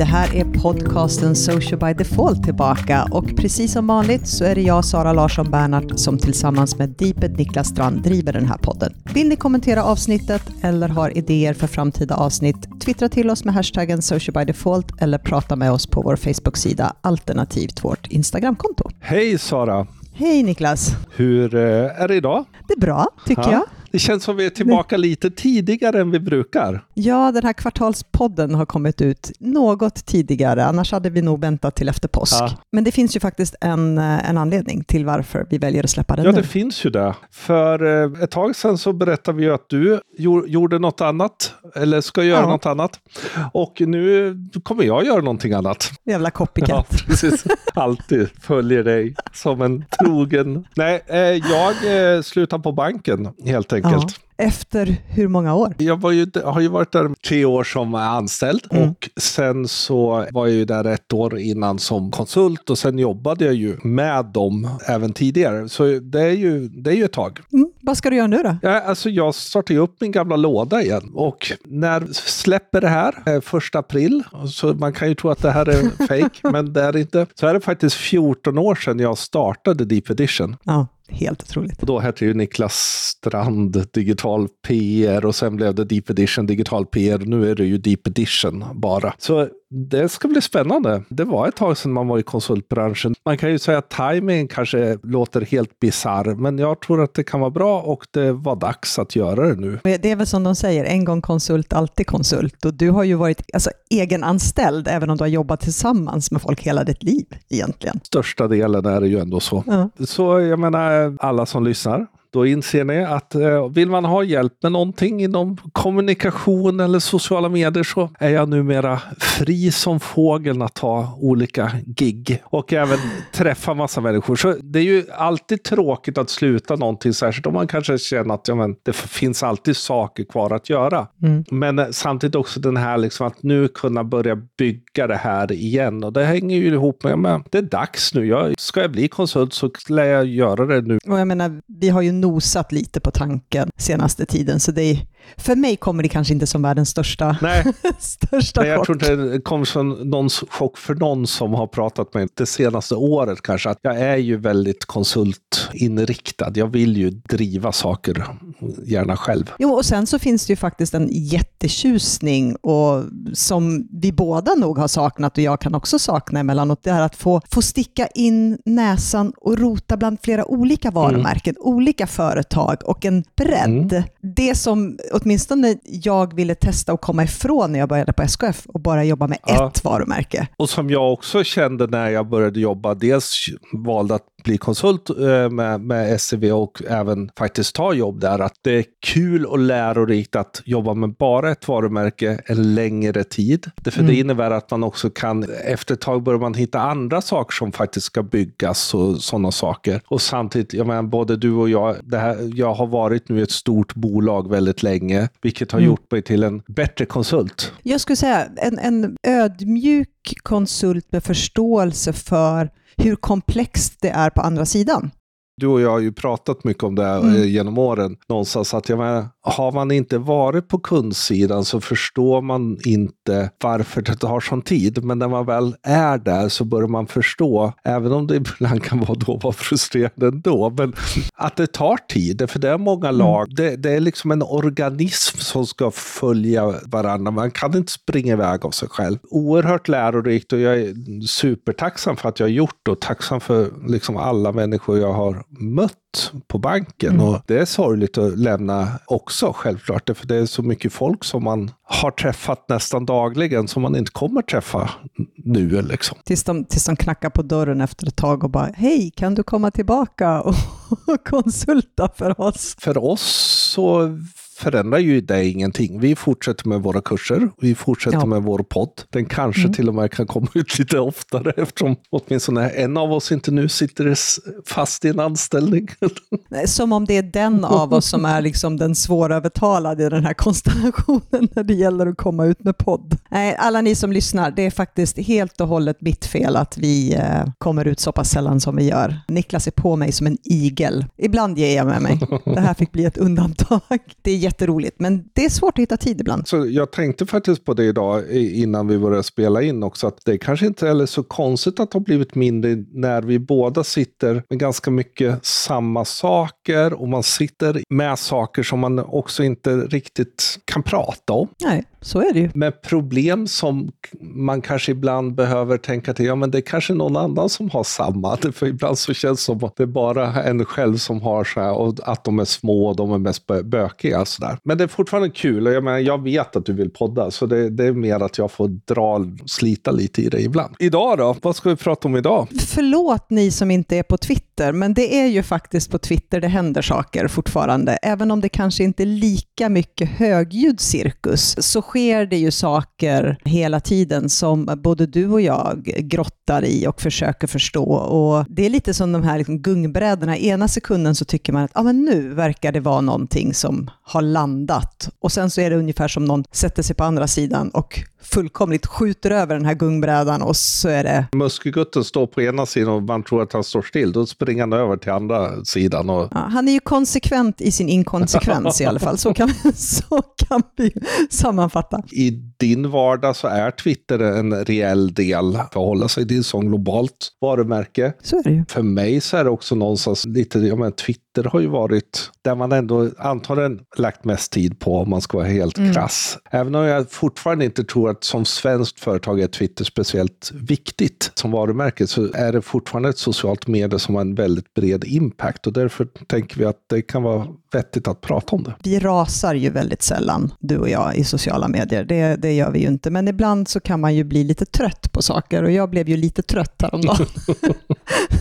Det här är podcasten Social by Default tillbaka och precis som vanligt så är det jag, Sara Larsson Bernhardt, som tillsammans med Deeped Niklas Strand driver den här podden. Vill ni kommentera avsnittet eller har idéer för framtida avsnitt, twittra till oss med hashtaggen Social by Default eller prata med oss på vår Facebook-sida alternativt vårt Instagramkonto. Hej Sara! Hej Niklas! Hur eh, är det idag? Det är bra, tycker Ja. jag. Det känns som vi är tillbaka lite tidigare än vi brukar. Ja, den här kvartalspodden har kommit ut något tidigare, annars hade vi nog väntat till efter påsk. Ja. Men det finns ju faktiskt en, eh, en anledning till varför vi väljer att släppa den Ja, nu. det finns ju det. För eh, ett tag sedan så berättade vi ju att du gjo- gjorde något annat, eller ska göra Ja. något annat. Och nu kommer jag göra någonting annat. Jävla copycat. Ja, precis. Alltid följer dig som en trogen... Nej, eh, jag slutar på banken helt enkelt. Ja. Efter hur många år? Jag var ju, har ju varit där tre år som anställd Mm. och sen så var jag ju där ett år innan som konsult och sen jobbade jag ju med dem även tidigare. Så det är ju, det är ju ett tag. Mm. Vad ska du göra nu då? Ja, alltså jag startar ju upp min gamla låda igen och när släpper det här? Eh, Första april. Så man kan ju tro att det här är fake, men det är det inte. Så är det faktiskt 14 år sedan jag startade Deep Edition. Ja, helt otroligt. Och då hette ju Niklas Strand Digital PR och sen blev det Deep Edition Digital PR. Nu är det ju Deep Edition bara. Så det ska bli spännande. Det var ett tag sedan man var i konsultbranschen. Man kan ju säga att timingen kanske låter helt bisarr, men jag tror att det kan vara bra och det var dags att göra det nu. Det är väl som de säger, en gång konsult, alltid konsult. Och du har ju varit alltså, egenanställd, även om du har jobbat tillsammans med folk hela ditt liv egentligen. Största delen är det ju ändå så. Ja. Så jag menar, alla som lyssnar, då inser ni att eh, vill man ha hjälp med någonting inom kommunikation eller sociala medier så är jag numera fri som fågeln att ta olika gig och även träffa massa människor. Så det är ju alltid tråkigt att sluta någonting, särskilt om man kanske känner att ja, men, det finns alltid saker kvar att göra. Mm. Men eh, samtidigt också den här liksom att nu kunna börja bygga det här igen. Och det hänger ju ihop med, men det är dags nu. Jag, ska jag bli konsult så lär jag göra det nu. Och jag menar, vi har ju nosat lite på tanken senaste tiden, så det är, för mig kommer det kanske inte som världens största, Nej, största Nej, jag chock. tror inte det kom som någon chock för någon som har pratat med mig det senaste året kanske. Att jag är ju väldigt konsultinriktad. Jag vill ju driva saker, gärna själv. Jo, och sen så finns det ju faktiskt en jättetjusning och som vi båda nog har saknat och jag kan också sakna emellanåt, det är att få, få sticka in näsan och rota bland flera olika varumärken, olika företag och en bredd. Det som åtminstone jag ville testa och komma ifrån när jag började på SKF och bara jobba med Ja. ett varumärke. Och som jag också kände när jag började jobba, dels valde att bli konsult eh, med, med SCV och även faktiskt ta jobb där, att det är kul och lärorikt att jobba med bara ett varumärke en längre tid. Det, för det innebär att man också kan, efter ett tag börjar man hitta andra saker som faktiskt ska byggas och sådana saker. Och samtidigt, jag menar, både du och jag, det här, jag har varit nu ett stort bolag väldigt länge, vilket har gjort mig till en bättre konsult. Jag skulle säga en, en ödmjuk konsult med förståelse för hur komplext det är på andra sidan. Du och jag har ju pratat mycket om det här Mm. eh, genom åren. Någonstans att jag menar, har man inte varit på kundsidan så förstår man inte varför det tar sån tid. Men när man väl är där så börjar man förstå, även om det ibland kan vara, då vara frustrerande ändå, men att det tar tid. För det är många lag. Det, det är liksom en organism som ska följa varandra. Man kan inte springa iväg av sig själv. Oerhört lärorikt och jag är supertacksam för att jag har gjort det och tacksam för liksom alla människor jag har mött på banken. Och det är sorgligt att lämna också självklart, för det är så mycket folk som man har träffat nästan dagligen som man inte kommer träffa nu. Liksom. Tills de, tills de knackar på dörren efter ett tag och bara hej, kan du komma tillbaka och konsulta för oss? För oss så förändrar ju det ingenting. Vi fortsätter med våra kurser, vi fortsätter Ja. med vår podd. Den kanske till och med kan komma ut lite oftare eftersom åtminstone en av oss inte nu sitter fast i en anställning. Som om det är den av oss som är liksom den svårövertalade i den här konstellationen när det gäller att komma ut med podd. Nej, alla ni som lyssnar, det är faktiskt helt och hållet mitt fel att vi eh, kommer ut så pass sällan som vi gör. Niklas är på mig som en igel. Ibland ger jag med mig. Det här fick bli ett undantag. Det är jätteroligt, men det är svårt att hitta tid ibland. Så jag tänkte faktiskt på det idag innan vi började spela in också, att det kanske inte är så konstigt att det har blivit mindre när vi båda sitter med ganska mycket samma saker och man sitter med saker som man också inte riktigt kan prata om. Nej, så är det ju. Med problem som man kanske ibland behöver tänka till, ja men det är kanske någon annan som har samma. För ibland så känns det som att det är bara en själv som har så här, och att de är små och de är mest bökiga. Så där. Men det är fortfarande kul och jag, menar, jag vet att du vill podda, så det, det är mer att jag får dra, slita lite i det ibland. Idag då? Vad ska vi prata om idag? Förlåt ni som inte är på Twitter, men det är ju faktiskt på Twitter det händer saker fortfarande. Även om det kanske inte är lika mycket högljudd cirkus, så sker det ju saker hela tiden som både du och jag grottar i och försöker förstå. Och det är lite som de här liksom gungbrädorna. Ena sekunden så tycker man att ah, men nu verkar det vara någonting som har landat. Och sen så är det ungefär som någon sätter sig på andra sidan och fullkomligt skjuter över den här gungbrädan och så är det... Muskelgutten står på ena sidan och man tror att han står still. Då springer han över till andra sidan. Och... Ja, han är ju konsekvent i sin inkonsekvens i alla fall. Så kan, så kan vi sammanfatta. I din vardag så är Twitter en reell del för att hålla sig till som globalt varumärke. Så är det ju. För mig så är det också någonstans lite, jag menar, Twitter har ju varit där man ändå antagligen lagt mest tid på om man ska vara helt mm. krass. Även om jag fortfarande inte tror att som svenskt företag är Twitter speciellt viktigt som varumärke så är det fortfarande ett socialt medie som har en väldigt bred impact och därför tänker vi att det kan vara vettigt att prata om det. Vi rasar ju väldigt sällan, du och jag, i sociala medier. Det, det gör vi ju inte, men ibland så kan man ju bli lite trött på saker och jag blev ju lite trött häromdagen.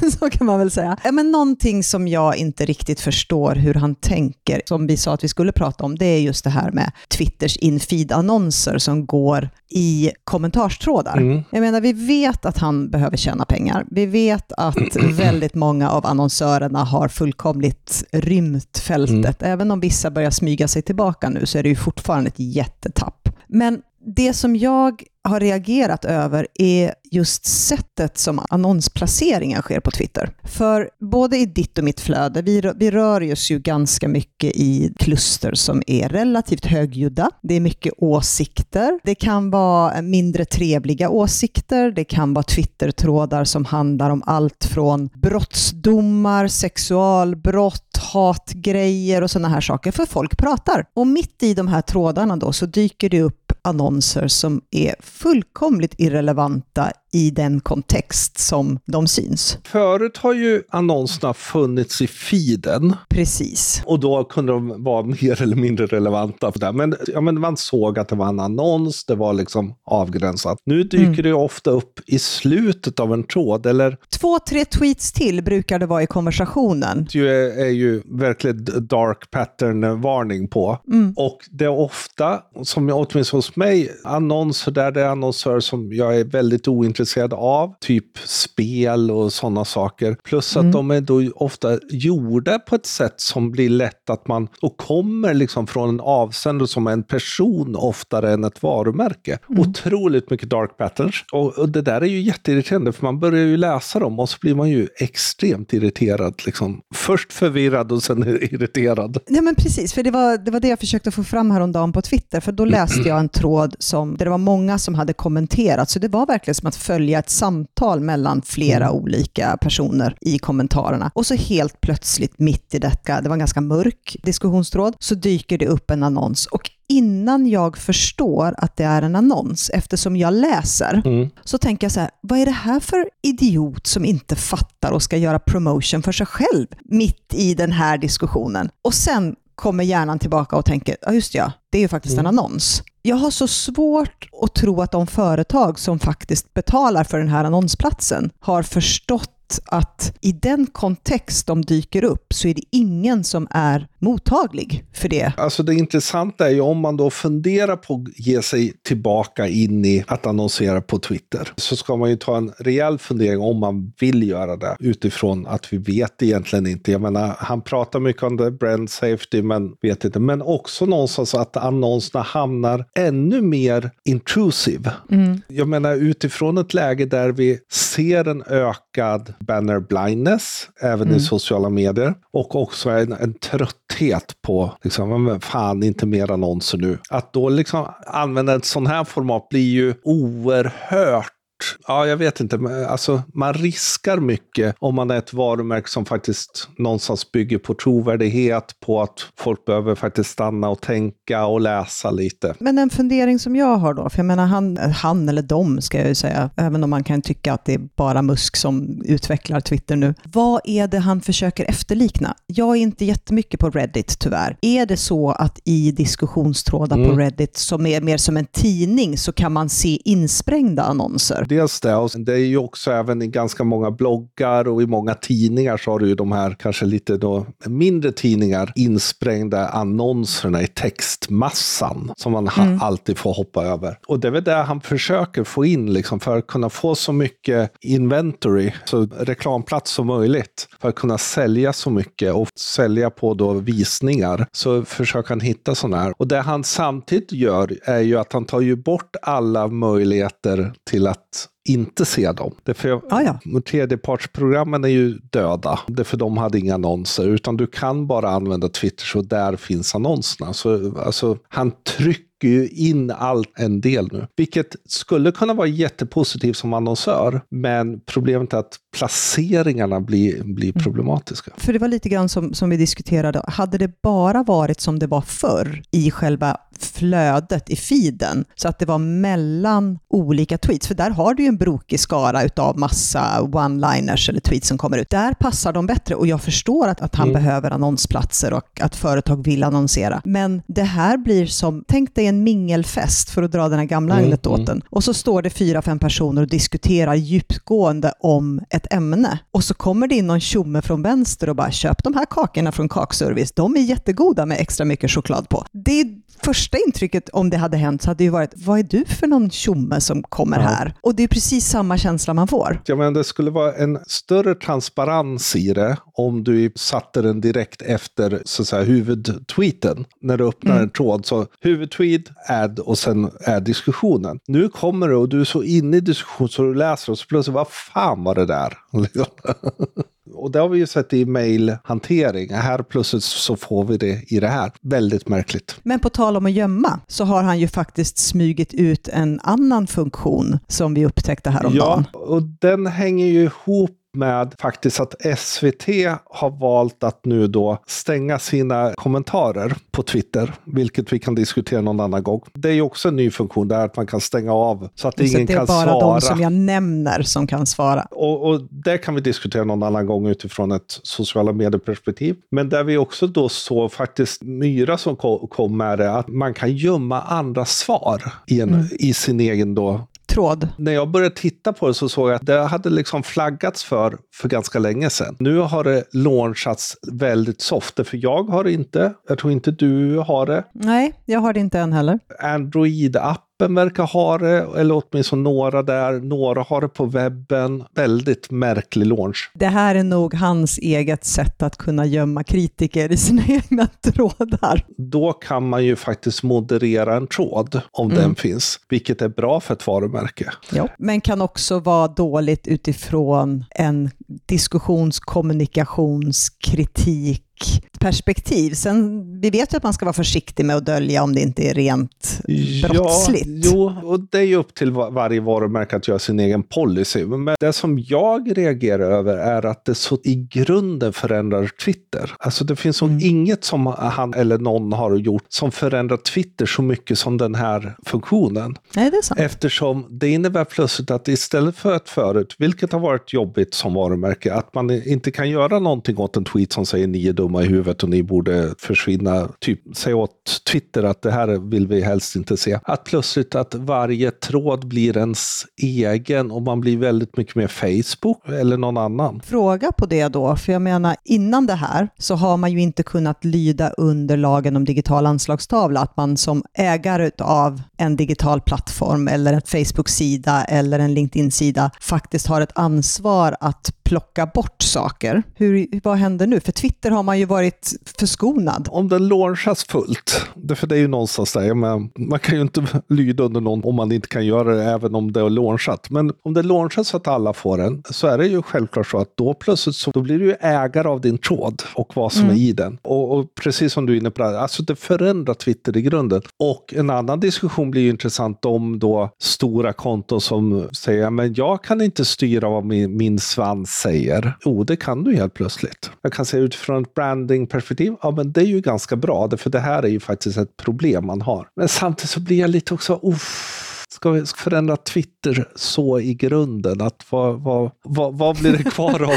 så kan man väl säga. Men någonting som jag inte riktigt förstår hur han tänker, som vi sa att vi skulle prata om, det är just det här med Twitters infeed-annonser som går i kommentarstrådar. Mm. Jag menar, vi vet att han behöver tjäna pengar. Vi vet att väldigt många av annonsörerna har fullkomligt rymt fältet. Mm. Även om vissa börjar smyga sig tillbaka nu så är det ju fortfarande ett jättetapp. Men det som jag har reagerat över är just sättet som annonsplaceringen sker på Twitter. För både i ditt och mitt flöde, vi, vi rör oss ju ganska mycket i kluster som är relativt högljudda. Det är mycket åsikter. Det kan vara mindre trevliga åsikter. Det kan vara Twittertrådar som handlar om allt från brottsdomar, sexualbrott, hatgrejer och sådana här saker. För folk pratar. Och mitt i de här trådarna då så dyker det upp annonser som är fullkomligt irrelevanta i den kontext som de syns. Förut har ju annonserna funnits i feeden. Precis. Och då kunde de vara mer eller mindre relevanta. För det. Men, ja, men man såg att det var en annons, det var liksom avgränsat. Nu dyker mm. det ofta upp i slutet av en tråd. Eller... Två, tre tweets till brukar det vara i konversationen. Det är, är ju verkligen dark pattern-varning på. Mm. Och det är ofta, som åtminstone hos mig, annonser där det är annonsörer som jag är väldigt ointresserad intresserad av, typ spel och sådana saker. Plus att mm. de är då ofta gjorda på ett sätt som blir lätt att man, och kommer liksom från en avsändare som en person oftare än ett varumärke. Mm. Otroligt mycket dark patterns. Och, och, det där är ju jätteirriterande för man börjar ju läsa dem och så blir man ju extremt irriterad. Liksom. Först förvirrad och sen irriterad. Ja men precis, för det var, det var det jag försökte få fram häromdagen på Twitter, för då läste jag en tråd som, där det var många som hade kommenterat, så det var verkligen som att följa ett samtal mellan flera mm. olika personer i kommentarerna. Och så helt plötsligt mitt i detta, det var en ganska mörk diskussionstråd, så dyker det upp en annons och innan jag förstår att det är en annons, eftersom jag läser, mm. så tänker jag så här, vad är det här för idiot som inte fattar och ska göra promotion för sig själv mitt i den här diskussionen? Och sen kommer hjärnan tillbaka och tänker, ja just ja, det är ju faktiskt mm. en annons. Jag har så svårt att tro att de företag som faktiskt betalar för den här annonsplatsen har förstått att i den kontext de dyker upp så är det ingen som är mottaglig för det. Alltså det intressanta är ju om man då funderar på att ge sig tillbaka in i att annonsera på Twitter så ska man ju ta en rejäl fundering om man vill göra det utifrån att vi vet egentligen inte. Jag menar, han pratar mycket om det, brand safety, men vet inte. Men också någonstans att annonserna hamnar ännu mer intrusive. Mm. Jag menar utifrån ett läge där vi ser en ökad banner blindness, även mm. i sociala medier, och också en, en trött trötthet på, liksom, men fan inte mer annonser nu. Att då liksom använda ett sånt här format blir ju oerhört Ja, jag vet inte. Alltså, man riskar mycket om man är ett varumärke som faktiskt någonstans bygger på trovärdighet, på att folk behöver faktiskt stanna och tänka och läsa lite. Men en fundering som jag har då, för jag menar han, han eller dom ska jag ju säga, även om man kan tycka att det är bara Musk som utvecklar Twitter nu. Vad är det han försöker efterlikna? Jag är inte jättemycket på Reddit tyvärr. Är det så att i diskussionstrådar mm. på Reddit som är mer som en tidning så kan man se insprängda annonser? Dels det, och det är ju också även i ganska många bloggar och i många tidningar så har du ju de här kanske lite då mindre tidningar insprängda annonserna i textmassan som man mm. alltid får hoppa över. Och det är väl det han försöker få in liksom för att kunna få så mycket inventory, så reklamplats som möjligt för att kunna sälja så mycket och sälja på då visningar. Så försöker han hitta sådana här. Och det han samtidigt gör är ju att han tar ju bort alla möjligheter till att inte se dem. Därför ah, ja. Tredjepartsprogrammen är ju döda. Därför de hade inga annonser. Utan du kan bara använda Twitter så där finns annonserna. Så alltså, han trycker ju in allt en del nu. Vilket skulle kunna vara jättepositivt som annonsör. Men problemet är att placeringarna blir, blir mm. problematiska. För det var lite grann som, som vi diskuterade. Hade det bara varit som det var förr i själva flödet i feeden, så att det var mellan olika tweets, för där har du ju en brokig skara utav massa one-liners eller tweets som kommer ut. Där passar de bättre och jag förstår att, att han mm. behöver annonsplatser och att företag vill annonsera. Men det här blir som, tänk dig en mingelfest för att dra den här gamla mm. anekdoten. Mm. Och så står det fyra, fem personer och diskuterar djupgående om ett ämne. Och så kommer det in någon tjomme från vänster och bara köp de här kakorna från Kakservice. De är jättegoda med extra mycket choklad på. Det är första intrycket om det hade hänt så hade ju varit, vad är du för någon tjomme som kommer ja. här? Och det är precis samma känsla man får. Ja, men det skulle vara en större transparens i det om du satte den direkt efter så att säga, huvudtweeten. När du öppnar mm. en tråd. Så huvudtweet, add och sen är diskussionen. Nu kommer du och du är så inne i diskussionen så du läser och så plötsligt, vad fan var det där? Och det har vi ju sett i mejlhantering. Här plötsligt så får vi det i det här. Väldigt märkligt. Men på tal om att gömma så har han ju faktiskt smugit ut en annan funktion som vi upptäckte häromdagen. Ja, och den hänger ju ihop med faktiskt att SVT har valt att nu då stänga sina kommentarer på Twitter, vilket vi kan diskutera någon annan gång. Det är ju också en ny funktion där att man kan stänga av så att så ingen kan svara. Det är bara de som jag nämner som kan svara. Och, och det kan vi diskutera någon annan gång utifrån ett sociala medieperspektiv. Men där vi också då såg faktiskt Myra som kom med det, att man kan gömma andra svar i, en, mm. i sin egen då tråd. När jag började titta på det så såg jag att det hade liksom flaggats för för ganska länge sedan. Nu har det launchats väldigt soft, för jag har det inte. Jag tror inte du har det. Nej, jag har det inte än heller. Android-app appen verkar ha det, eller åtminstone några där. Några har det på webben. Väldigt märklig launch. Det här är nog hans eget sätt att kunna gömma kritiker i sina egna trådar. Då kan man ju faktiskt moderera en tråd om mm. den finns, vilket är bra för ett varumärke. Ja, men kan också vara dåligt utifrån en diskussionskommunikationskritik perspektiv. Sen, vi vet ju att man ska vara försiktig med att dölja om det inte är rent brottsligt. Ja, jo, och det är ju upp till varje varumärke att göra sin egen policy. Men det som jag reagerar över är att det så i grunden förändrar Twitter. Alltså det finns mm. inget som han eller någon har gjort som förändrar Twitter så mycket som den här funktionen. Nej, det är sant. Eftersom det innebär plötsligt att istället för att förut, vilket har varit jobbigt som varumärke, att man inte kan göra någonting åt en tweet som säger nio dumma i huvudet och ni borde försvinna. Typ säg åt Twitter att det här vill vi helst inte se. Att plötsligt att varje tråd blir ens egen och man blir väldigt mycket mer Facebook eller någon annan. Fråga på det då, för jag menar innan det här så har man ju inte kunnat lyda under lagen om digital anslagstavla, att man som ägare av en digital plattform eller en Facebook-sida eller en LinkedIn-sida faktiskt har ett ansvar att plocka bort saker. Hur, vad händer nu? För Twitter har man ju varit varit förskonad. Om den launchas fullt, för det är ju någonstans där, men man kan ju inte lyda under någon om man inte kan göra det även om det är launchat. Men om det launchas så att alla får den, så är det ju självklart så att då plötsligt så då blir du ju ägare av din tråd och vad som mm. är i den. Och, och, precis som du är inne på, det, alltså det förändrar Twitter i grunden. Och en annan diskussion blir ju intressant om då stora konton som säger, men jag kan inte styra vad min, min svans säger. Jo, det kan du helt plötsligt. Jag kan säga utifrån ett perspektiv, ja men det är ju ganska bra, för det här är ju faktiskt ett problem man har. Men samtidigt så blir jag lite också, uff, ska vi förändra Twitter så i grunden? Att vad, vad, vad, vad blir det kvar av?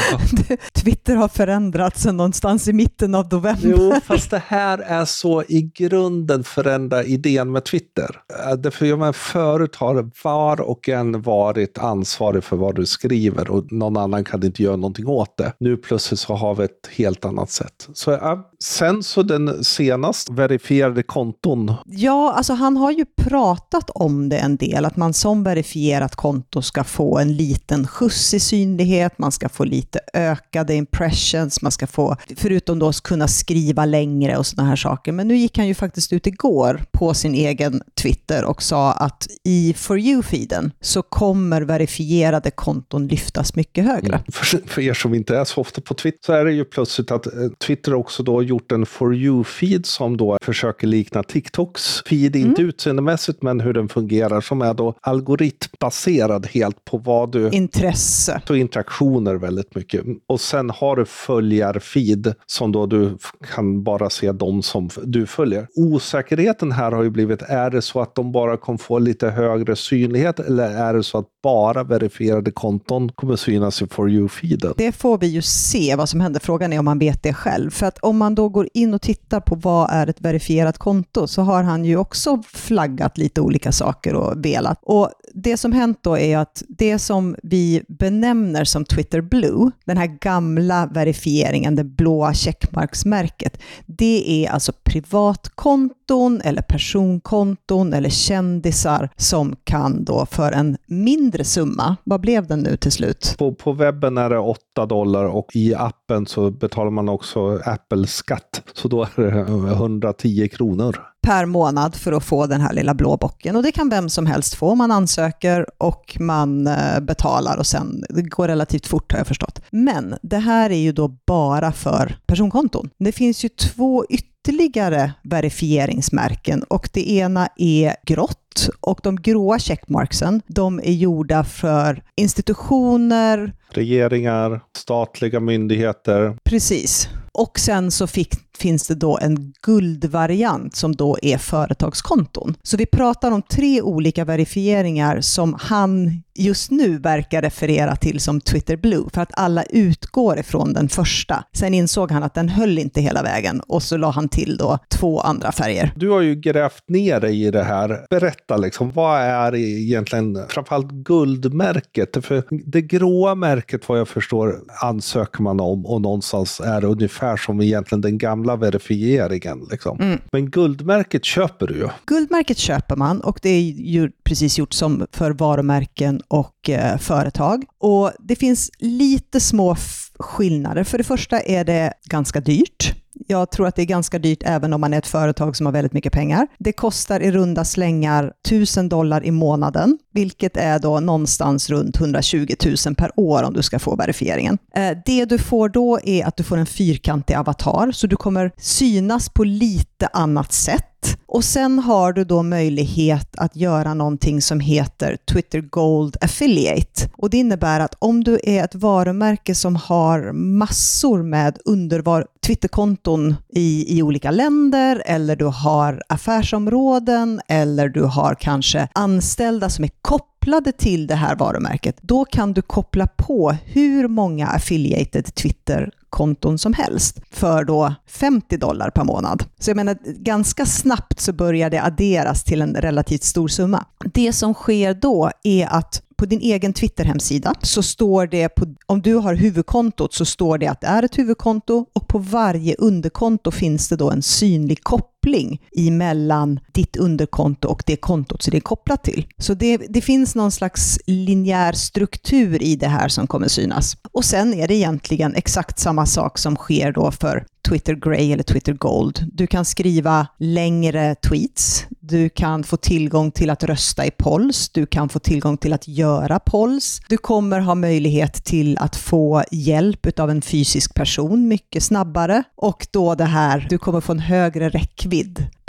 Twitter har förändrats någonstans i mitten av november. Jo, fast det här är så i grunden förändra idén med Twitter. Äh, därför jag men, förut har var och en varit ansvarig för vad du skriver och någon annan kan inte göra någonting åt det. Nu plötsligt så har vi ett helt annat sätt. Så ja, sen så den senast verifierade konton. Ja, alltså han har ju pratat om det en del, att man som verifierat konto ska få en liten skjuts i synlighet, man ska få lite ökade impressions, man ska få, förutom då kunna skriva längre och sådana här saker. Men nu gick han ju faktiskt ut igår på sin egen Twitter och sa att i For You-feeden så kommer verifierade konton lyftas mycket högre. Mm. För, för er som inte är så ofta på Twitter så är det ju plötsligt att eh, Twitter också då gjort en For You-feed som då försöker likna TikToks feed, inte mm. utseendemässigt men hur den fungerar som är då algoritmbaserad helt på vad du... Intresse. Och interaktioner väldigt mycket. Och sen har du följarfeed som då du kan bara se de som du följer. Osäkerheten här har ju blivit, är det så att de bara kommer få lite högre synlighet eller är det så att bara verifierade konton kommer synas i For You-feeden? Det får vi ju se vad som händer. Frågan är om man vet det själv. För att om man då går in och tittar på vad är ett verifierat konto så har han ju också flaggat lite olika saker och velat. Och det som hänt då är att det som vi benämner som Twitter Blue, den här gamla verifieringen, det blåa checkmarksmärket, det är alltså privatkonton eller personkonton eller kändisar som kan då för en mindre summa, vad blev den nu till slut? På, på webben är det 8 dollar och i appen så betalar man också Apple-skatt, så då är det 110 kronor per månad för att få den här lilla blå bocken. Och det kan vem som helst få. Man ansöker och man eh, betalar och sen, det går relativt fort har jag förstått. Men det här är ju då bara för personkonton. Det finns ju två ytterligare verifieringsmärken och det ena är grått och de gråa checkmarksen, de är gjorda för institutioner, regeringar, statliga myndigheter. Precis. Och sen så fick finns det då en guldvariant som då är företagskonton. Så vi pratar om tre olika verifieringar som han just nu verkar referera till som Twitter Blue, för att alla utgår ifrån den första. Sen insåg han att den höll inte hela vägen och så la han till då två andra färger. Du har ju grävt ner dig i det här. Berätta, liksom, vad är egentligen framförallt guldmärket? För det gråa märket, vad jag förstår, ansöker man om och någonstans är det ungefär som egentligen den gamla verifieringen. Liksom. Mm. Men guldmärket köper du ju. Guldmärket köper man och det är ju precis gjort som för varumärken och eh, företag. Och det finns lite små skillnader. För det första är det ganska dyrt. Jag tror att det är ganska dyrt även om man är ett företag som har väldigt mycket pengar. Det kostar i runda slängar 1000 dollar i månaden, vilket är då någonstans runt 120 000 per år om du ska få verifieringen. Eh, det du får då är att du får en fyrkantig avatar, så du kommer synas på lite annat sätt och sen har du då möjlighet att göra någonting som heter Twitter Gold Affiliate. Och det innebär att om du är ett varumärke som har massor med undervar Twitterkonton i, i olika länder, eller du har affärsområden, eller du har kanske anställda som är kopplade till det här varumärket, då kan du koppla på hur många affiliated Twitter konton som helst för då 50 dollar per månad. Så jag menar, ganska snabbt så börjar det adderas till en relativt stor summa. Det som sker då är att på din egen Twitter-hemsida så står det, på, om du har huvudkontot så står det att det är ett huvudkonto och på varje underkonto finns det då en synlig koppling koppling emellan ditt underkonto och det kontot som det är kopplat till. Så det, det finns någon slags linjär struktur i det här som kommer synas. Och sen är det egentligen exakt samma sak som sker då för Twitter Grey eller Twitter Gold. Du kan skriva längre tweets, du kan få tillgång till att rösta i polls, du kan få tillgång till att göra polls, du kommer ha möjlighet till att få hjälp av en fysisk person mycket snabbare och då det här, du kommer få en högre räckvidd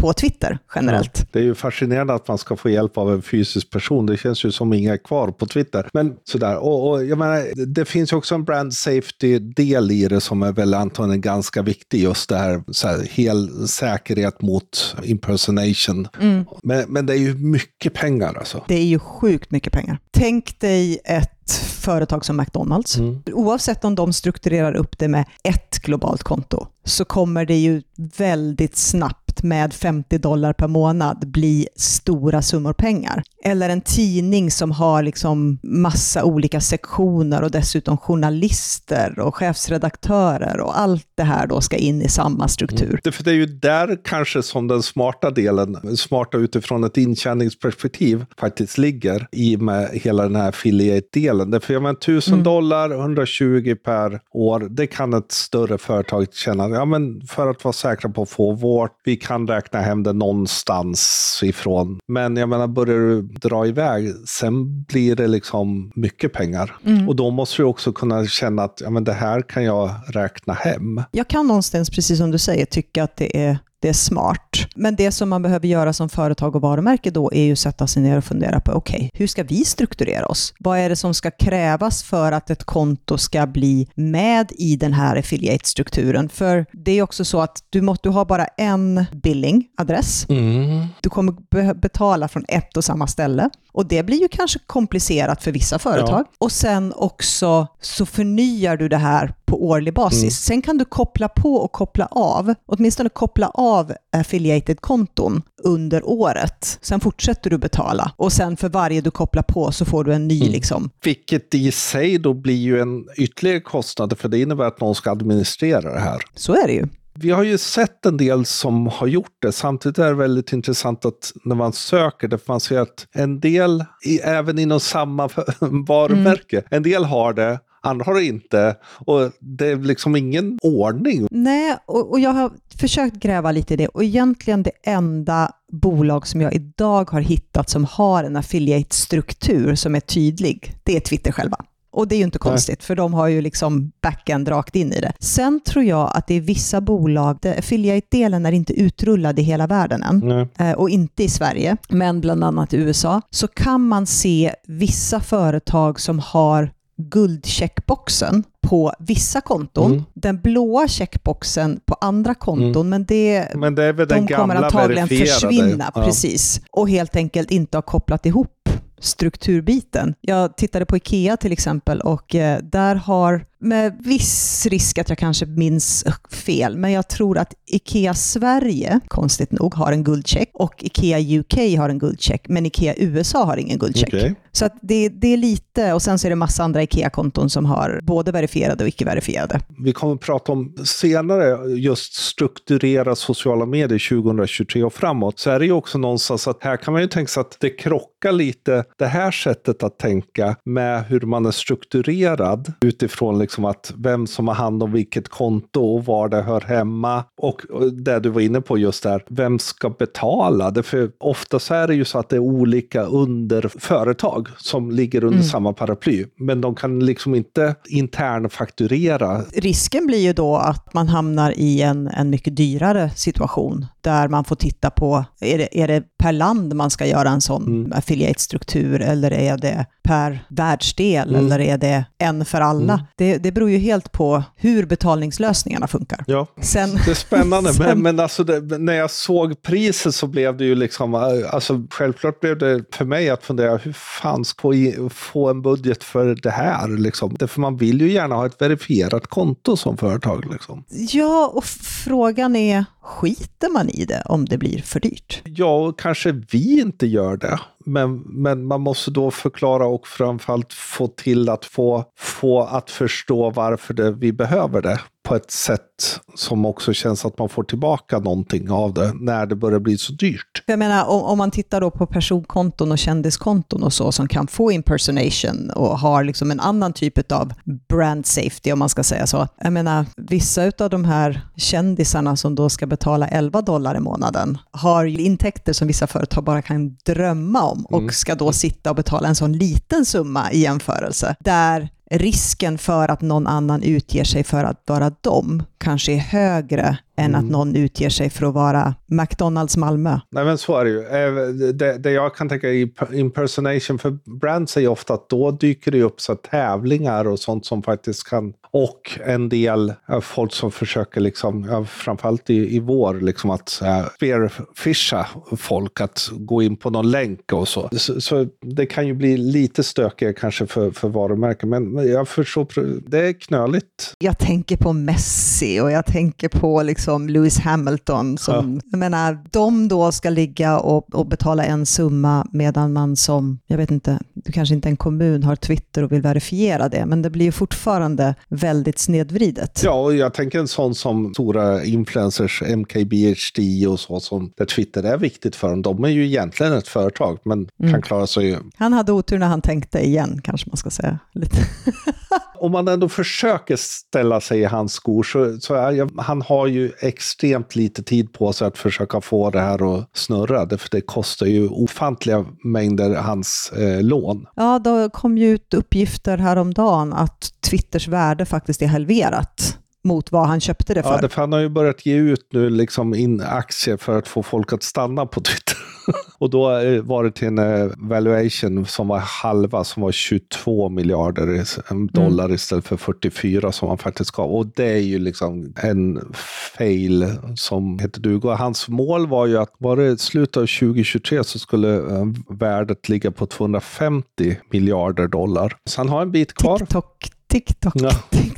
på Twitter generellt. Ja, det är ju fascinerande att man ska få hjälp av en fysisk person. Det känns ju som inga kvar på Twitter. Men sådär, och, och jag menar, det finns också en brand safety-del i det som är väl antagligen ganska viktig. Just det här, så här hel säkerhet mot impersonation. Mm. Men, men det är ju mycket pengar alltså. Det är ju sjukt mycket pengar. Tänk dig ett företag som McDonalds. Mm. Oavsett om de strukturerar upp det med ett globalt konto så kommer det ju väldigt snabbt med 50 dollar per månad bli stora summor pengar. Eller en tidning som har liksom massa olika sektioner och dessutom journalister och chefsredaktörer och allt det här då ska in i samma struktur. Mm. Det, för det är ju där kanske som den smarta delen, smarta utifrån ett intjäningsperspektiv, faktiskt ligger i med hela den här affiliate-delen. Därför jag menar, 1000 mm. dollar, 120 per år, det kan ett större företag känna, ja men för att vara säkra på att få vårt, vi kan räkna hem det någonstans ifrån. Men jag menar, börjar du dra iväg, sen blir det liksom mycket pengar. Mm. Och då måste du också kunna känna att ja, men det här kan jag räkna hem. Jag kan någonstans, precis som du säger, tycka att det är det är smart. Men det som man behöver göra som företag och varumärke då är ju sätta sig ner och fundera på, okej, okay, hur ska vi strukturera oss? Vad är det som ska krävas för att ett konto ska bli med i den här affiliate-strukturen? För det är också så att du, måste, du har bara en billing-adress. Mm. Du kommer betala från ett och samma ställe. Och det blir ju kanske komplicerat för vissa företag. Ja. Och sen också så förnyar du det här på årlig basis. Mm. Sen kan du koppla på och koppla av, åtminstone koppla av affiliated-konton under året. Sen fortsätter du betala och sen för varje du kopplar på så får du en ny. Mm. Liksom. Vilket i sig då blir ju en ytterligare kostnad för det innebär att någon ska administrera det här. Så är det ju. Vi har ju sett en del som har gjort det. Samtidigt är det väldigt intressant att när man söker det, för man ser att en del, även inom samma varumärke, mm. en del har det, andra har det inte. Och det är liksom ingen ordning. Nej, och, och jag har försökt gräva lite i det och egentligen det enda bolag som jag idag har hittat som har en affiliate-struktur som är tydlig, det är Twitter själva. Och det är ju inte konstigt, Nej. för de har ju liksom backend rakt in i det. Sen tror jag att det är vissa bolag, där affiliate-delen är inte utrullad i hela världen än, eh, och inte i Sverige, men bland annat i USA, så kan man se vissa företag som har guldcheckboxen på vissa konton, mm. den blåa checkboxen på andra konton, mm. men, det, men det de kommer antagligen försvinna, ja. precis, och helt enkelt inte ha kopplat ihop strukturbiten. Jag tittade på IKEA till exempel och eh, där har med viss risk att jag kanske minns fel, men jag tror att IKEA Sverige, konstigt nog, har en guldcheck och IKEA UK har en guldcheck, men IKEA USA har ingen guldcheck. Okay. Så det, det, är lite, och sen så är det massa andra IKEA-konton som har både verifierade och icke-verifierade. Vi kommer att prata om senare just strukturera sociala medier 2023 och framåt, så är det ju också någonstans att här kan man ju tänka sig att det krockar lite, det här sättet att tänka med hur man är strukturerad utifrån liksom liksom att vem som har hand om vilket konto och var det hör hemma. Och det du var inne på just där, vem ska betala? Det för ofta så är det ju så att det är olika underföretag som ligger under mm. samma paraply. Men de kan liksom inte internfakturera. Risken blir ju då att man hamnar i en, en mycket dyrare situation där man får titta på, är det, är det per land man ska göra en sån mm. affiliate-struktur eller är det per världsdel mm. eller är det en för alla? Mm. Det, det beror ju helt på hur betalningslösningarna funkar. Ja, Sen, det är spännande. sen, men, men alltså det, när jag såg priset så blev det ju liksom, alltså självklart blev det för mig att fundera, hur fan ska vi få en budget för det här? Liksom? Därför man vill ju gärna ha ett verifierat konto som företag. Liksom. Ja, och frågan är, skiter man i det om det blir för dyrt? Ja, kanske vi inte gör det. Men, men man måste då förklara och framförallt få till att få, få att förstå varför det, vi behöver det på ett sätt som också känns att man får tillbaka någonting av det när det börjar bli så dyrt. Jag menar, om, om man tittar då på personkonton och kändiskonton och så som kan få impersonation och har liksom en annan typ av brand safety om man ska säga så. Jag menar, vissa av de här kändisarna som då ska betala 11 dollar i månaden har intäkter som vissa företag bara kan drömma om och mm. ska då sitta och betala en sån liten summa i jämförelse. Där risken för att någon annan utger sig för att vara dem kanske är högre än mm. att någon utger sig för att vara McDonalds Malmö. Nej men så är det ju. Eh, det, det jag kan tänka i impersonation för brands är ju ofta att då dyker det upp så tävlingar och sånt som faktiskt kan och en del folk som försöker, liksom, framförallt i, i vår, liksom att spearfisha folk, att gå in på någon länk och så. så. så. det kan ju bli lite stökigare kanske för, för varumärken, men jag förstår, det är knöligt. Jag tänker på Messi och jag tänker på liksom Lewis Hamilton. Som, ja. Jag menar, de då ska ligga och, och betala en summa medan man som, jag vet inte, du kanske inte en kommun har Twitter och vill verifiera det, men det blir ju fortfarande väldigt snedvridet. Ja, och jag tänker en sån som stora influencers, MKBHD och så, som där Twitter är viktigt för dem. De är ju egentligen ett företag, men mm. kan klara sig. Han hade otur när han tänkte igen, kanske man ska säga. Lite. Om man ändå försöker ställa sig i hans skor så, så är, han har ju extremt lite tid på sig att försöka få det här att snurra. För det kostar ju ofantliga mängder hans eh, lån. Ja, då kom ju ut uppgifter häromdagen att Twitters värde faktiskt är halverat mot vad han köpte det för. Ja, det, han har ju börjat ge ut nu liksom in aktier för att få folk att stanna på Twitter. och då var det till en eh, valuation som var halva, som var 22 miljarder dollar mm. istället för 44 som han faktiskt gav. Och det är ju liksom en fail som heter duga. Hans mål var ju att var det slutet av 2023 så skulle eh, värdet ligga på 250 miljarder dollar. Så han har en bit kvar. TikTok, TikTok, ja. TikTok.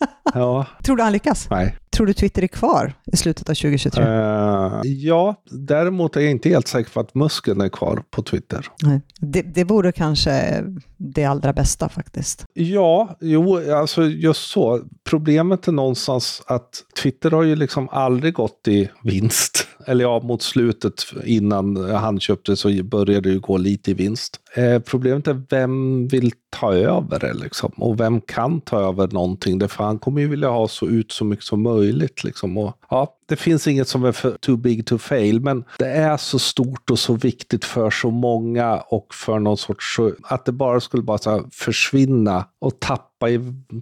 Ja. Tror du han lyckas? Nej. Tror du Twitter är kvar i slutet av 2023? Uh, eh, ja, däremot är jag inte helt säker på att muskeln är kvar på Twitter. Nej. Det, det vore kanske det allra bästa faktiskt. Ja, jo, alltså just så. Problemet är någonstans att Twitter har ju liksom aldrig gått i vinst. Eller ja, mot slutet innan han köpte så började det ju gå lite i vinst. Eh, problemet är vem vill ta över det liksom? Och vem kan ta över någonting? Därför han kommer ju vilja ha så ut så mycket som möjligt liksom. Och, ja, det finns inget som är för too big to fail, men det är så stort och så viktigt för så många och för någon sorts, att det bara skulle bara så försvinna och tappa,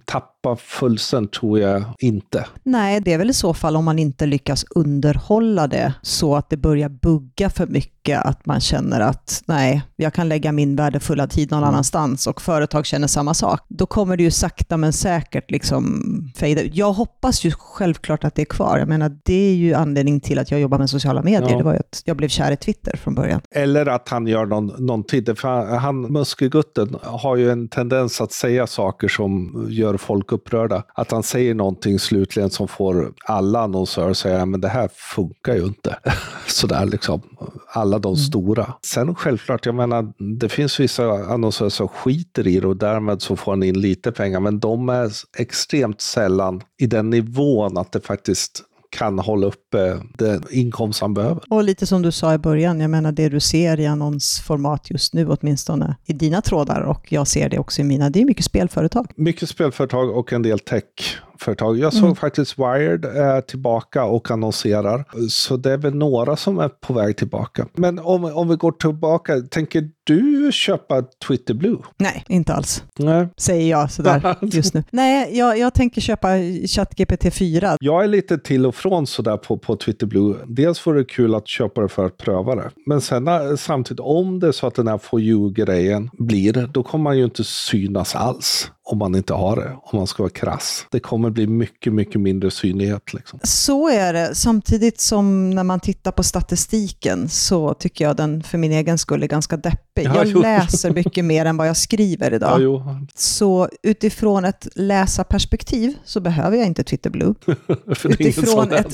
tappa fullständigt tror jag inte. Nej, det är väl i så fall om man inte lyckas underhålla det så att det börjar bugga för mycket, att man känner att nej, jag kan lägga min värdefulla tid någon mm. annanstans och företag känner samma sak. Då kommer det ju sakta men säkert liksom fejda Jag hoppas ju självklart att det är kvar. Jag menar, det är ju anledning till att jag jobbar med sociala medier. Ja. Det var ju att jag blev kär i Twitter från början. Eller att han gör någon, någon tid. För han, Muskegutten har ju en tendens att säga saker som gör folk upprörda. Att han säger någonting slutligen som får alla annonsörer att säga men det här funkar ju inte. Sådär liksom. Alla de mm. stora. Sen självklart, jag menar, det finns vissa annonsörer som skiter i det och därmed så får han in lite pengar. Men de är extremt sällan i den nivån att det faktiskt kan hålla uppe den inkomst han behöver. Och lite som du sa i början, jag menar det du ser i annonsformat just nu åtminstone i dina trådar och jag ser det också i mina, det är mycket spelföretag. Mycket spelföretag och en del tech företag. Jag såg mm. faktiskt Wired är tillbaka och annonserar. Så det är väl några som är på väg tillbaka. Men om, om vi går tillbaka, tänker du köpa Twitter Blue? Nej, inte alls. Nej. Säger jag sådär just nu. Nej, jag, jag tänker köpa ChatGPT 4. Jag är lite till och från sådär på, på Twitter Blue. Dels vore det kul att köpa det för att pröva det. Men sen eh, samtidigt, om det är så att den här For You-grejen blir, då kommer man ju inte synas alls om man inte har det, om man ska vara krass. Det kommer bli mycket, mycket mindre synlighet. Liksom. Så är det. Samtidigt som när man tittar på statistiken så tycker jag den för min egen skull är ganska deppig. Ja, jag jo. läser mycket mer än vad jag skriver idag. Ja, så utifrån ett läsarperspektiv så behöver jag inte Twitter Blue. utifrån, ett,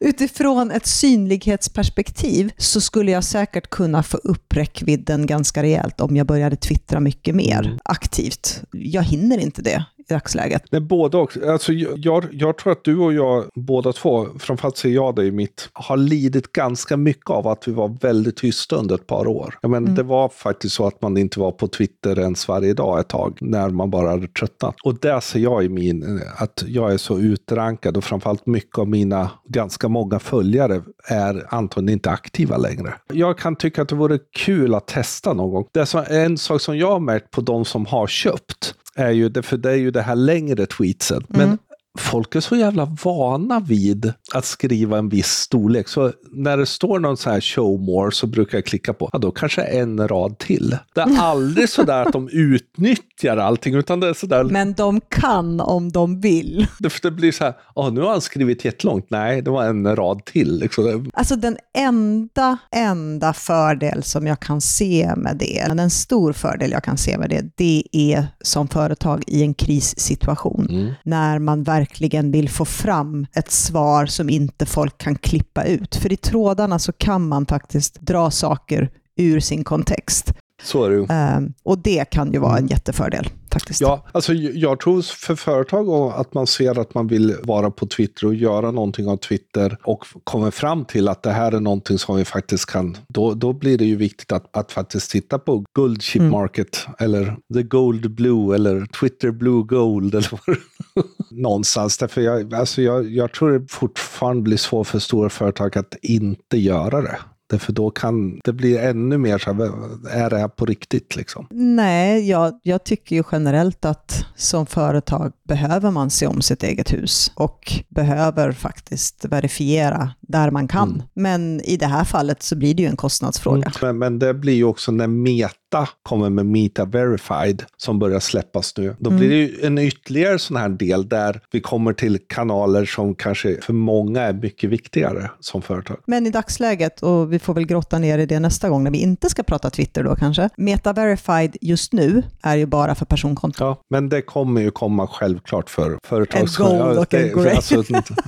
utifrån ett synlighetsperspektiv så skulle jag säkert kunna få upp räckvidden ganska rejält om jag började twittra mycket mer. Mm aktivt. Jag hinner inte det dagsläget? Är både och. Alltså, jag, jag tror att du och jag, båda två, framförallt ser jag i mitt, har lidit ganska mycket av att vi var väldigt tysta under ett par år. Jag menar, mm. Det var faktiskt så att man inte var på Twitter ens varje dag ett tag, när man bara hade tröttnat. Och där ser jag i min, att jag är så utrankad och framförallt mycket av mina ganska många följare är antagligen inte aktiva längre. Jag kan tycka att det vore kul att testa någon gång. Det är en sak som jag har märkt på de som har köpt, är ju det, för det är ju det här längre tweetsen. Men mm folk är så jävla vana vid att skriva en viss storlek. Så när det står någon så här show more så brukar jag klicka på, ja då kanske en rad till. Det är aldrig så där att de utnyttjar allting, utan det är så där. Men de kan om de vill. Det, det blir så här, ja nu har han skrivit jättelångt. Nej, det var en rad till. Liksom. Alltså den enda, enda fördel som jag kan se med det, en stor fördel jag kan se med det, det är som företag i en krissituation. Mm. När man verkligen verkligen vill få fram ett svar som inte folk kan klippa ut. För i trådarna så kan man faktiskt dra saker ur sin kontext. Så är det ju. Um, och det kan ju vara en jättefördel faktiskt. Ja, alltså jag tror för företag att man ser att man vill vara på Twitter och göra någonting av Twitter och kommer fram till att det här är någonting som vi faktiskt kan, då, då blir det ju viktigt att, att faktiskt titta på Gold Chip mm. Market eller The Gold Blue eller Twitter Blue Gold eller vad någonstans. Därför jag, alltså jag, jag tror det fortfarande blir svårt för stora företag att inte göra det. För då kan det bli ännu mer så här, är det här på riktigt liksom? Nej, jag, jag tycker ju generellt att som företag behöver man se om sitt eget hus och behöver faktiskt verifiera där man kan. Mm. Men i det här fallet så blir det ju en kostnadsfråga. Mm. Men, men det blir ju också när Meta kommer med Meta Verified som börjar släppas nu. Då mm. blir det ju en ytterligare sån här del där vi kommer till kanaler som kanske för många är mycket viktigare som företag. Men i dagsläget, och vi får väl grotta ner i det nästa gång när vi inte ska prata Twitter då kanske. Meta Verified just nu är ju bara för personkonton. Ja, men det kommer ju komma självklart för företag. En gold och en grey. Alltså,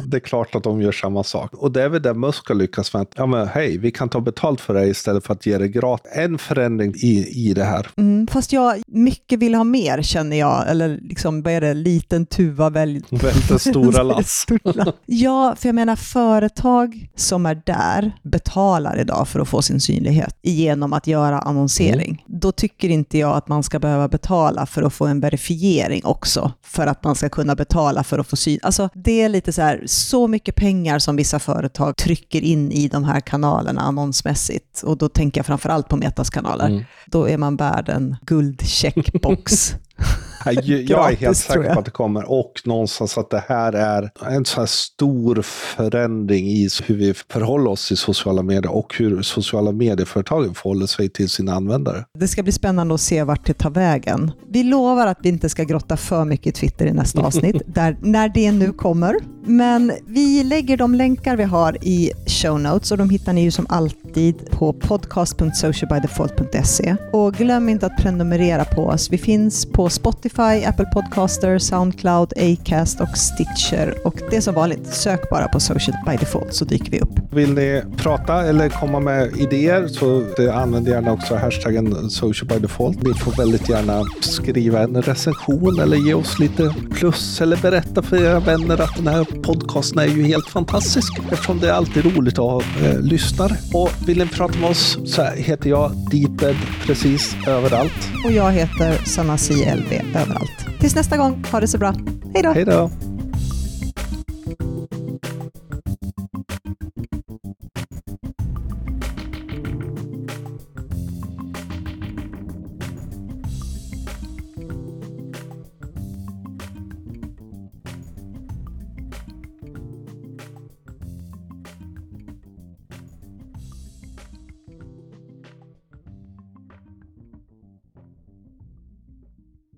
det är klart att de gör samma sak. Och det är väl det Musk har lyckats med. ja men hej, vi kan ta betalt för det istället för att ge det gratis. En förändring i, i det här. Mm, fast jag mycket vill ha mer känner jag. Eller liksom, vad är det, liten tuva välj... Välter stora lass. ja, för jag menar företag som är där betalar idag för att få sin synlighet genom att göra annonsering. Mm. Då tycker inte jag att man ska behöva betala för att få en verifiering också, för att man ska kunna betala för att få syn. Alltså det är lite så här, så mycket pengar som vissa företag trycker in i de här kanalerna annonsmässigt, och då tänker jag framför allt på Metas kanaler. Mm. Då är man värd en guldcheckbox. Jag, jag är helt säker på att det kommer och någonstans att det här är en så här stor förändring i hur vi förhåller oss till sociala medier och hur sociala medieföretagen förhåller sig till sina användare. Det ska bli spännande att se vart det tar vägen. Vi lovar att vi inte ska grotta för mycket i Twitter i nästa avsnitt, där, när det nu kommer. Men vi lägger de länkar vi har i show notes och de hittar ni ju som alltid på podcast.socialbydefault.se. Och glöm inte att prenumerera på oss. Vi finns på Spotify, Apple Podcaster, Soundcloud, Acast och Stitcher. Och det är som vanligt, sök bara på Social by Default så dyker vi upp. Vill ni prata eller komma med idéer så använd gärna också hashtaggen Social by Default. Ni får väldigt gärna skriva en recension eller ge oss lite plus eller berätta för era vänner att den här podcasten är ju helt fantastisk eftersom det är alltid roligt att ha eh, lyssnare. Och vill ni prata med oss så heter jag Deeped precis överallt. Och jag heter Sanna CLV överallt. Tills nästa gång, ha det så bra. Hej då! Hej då!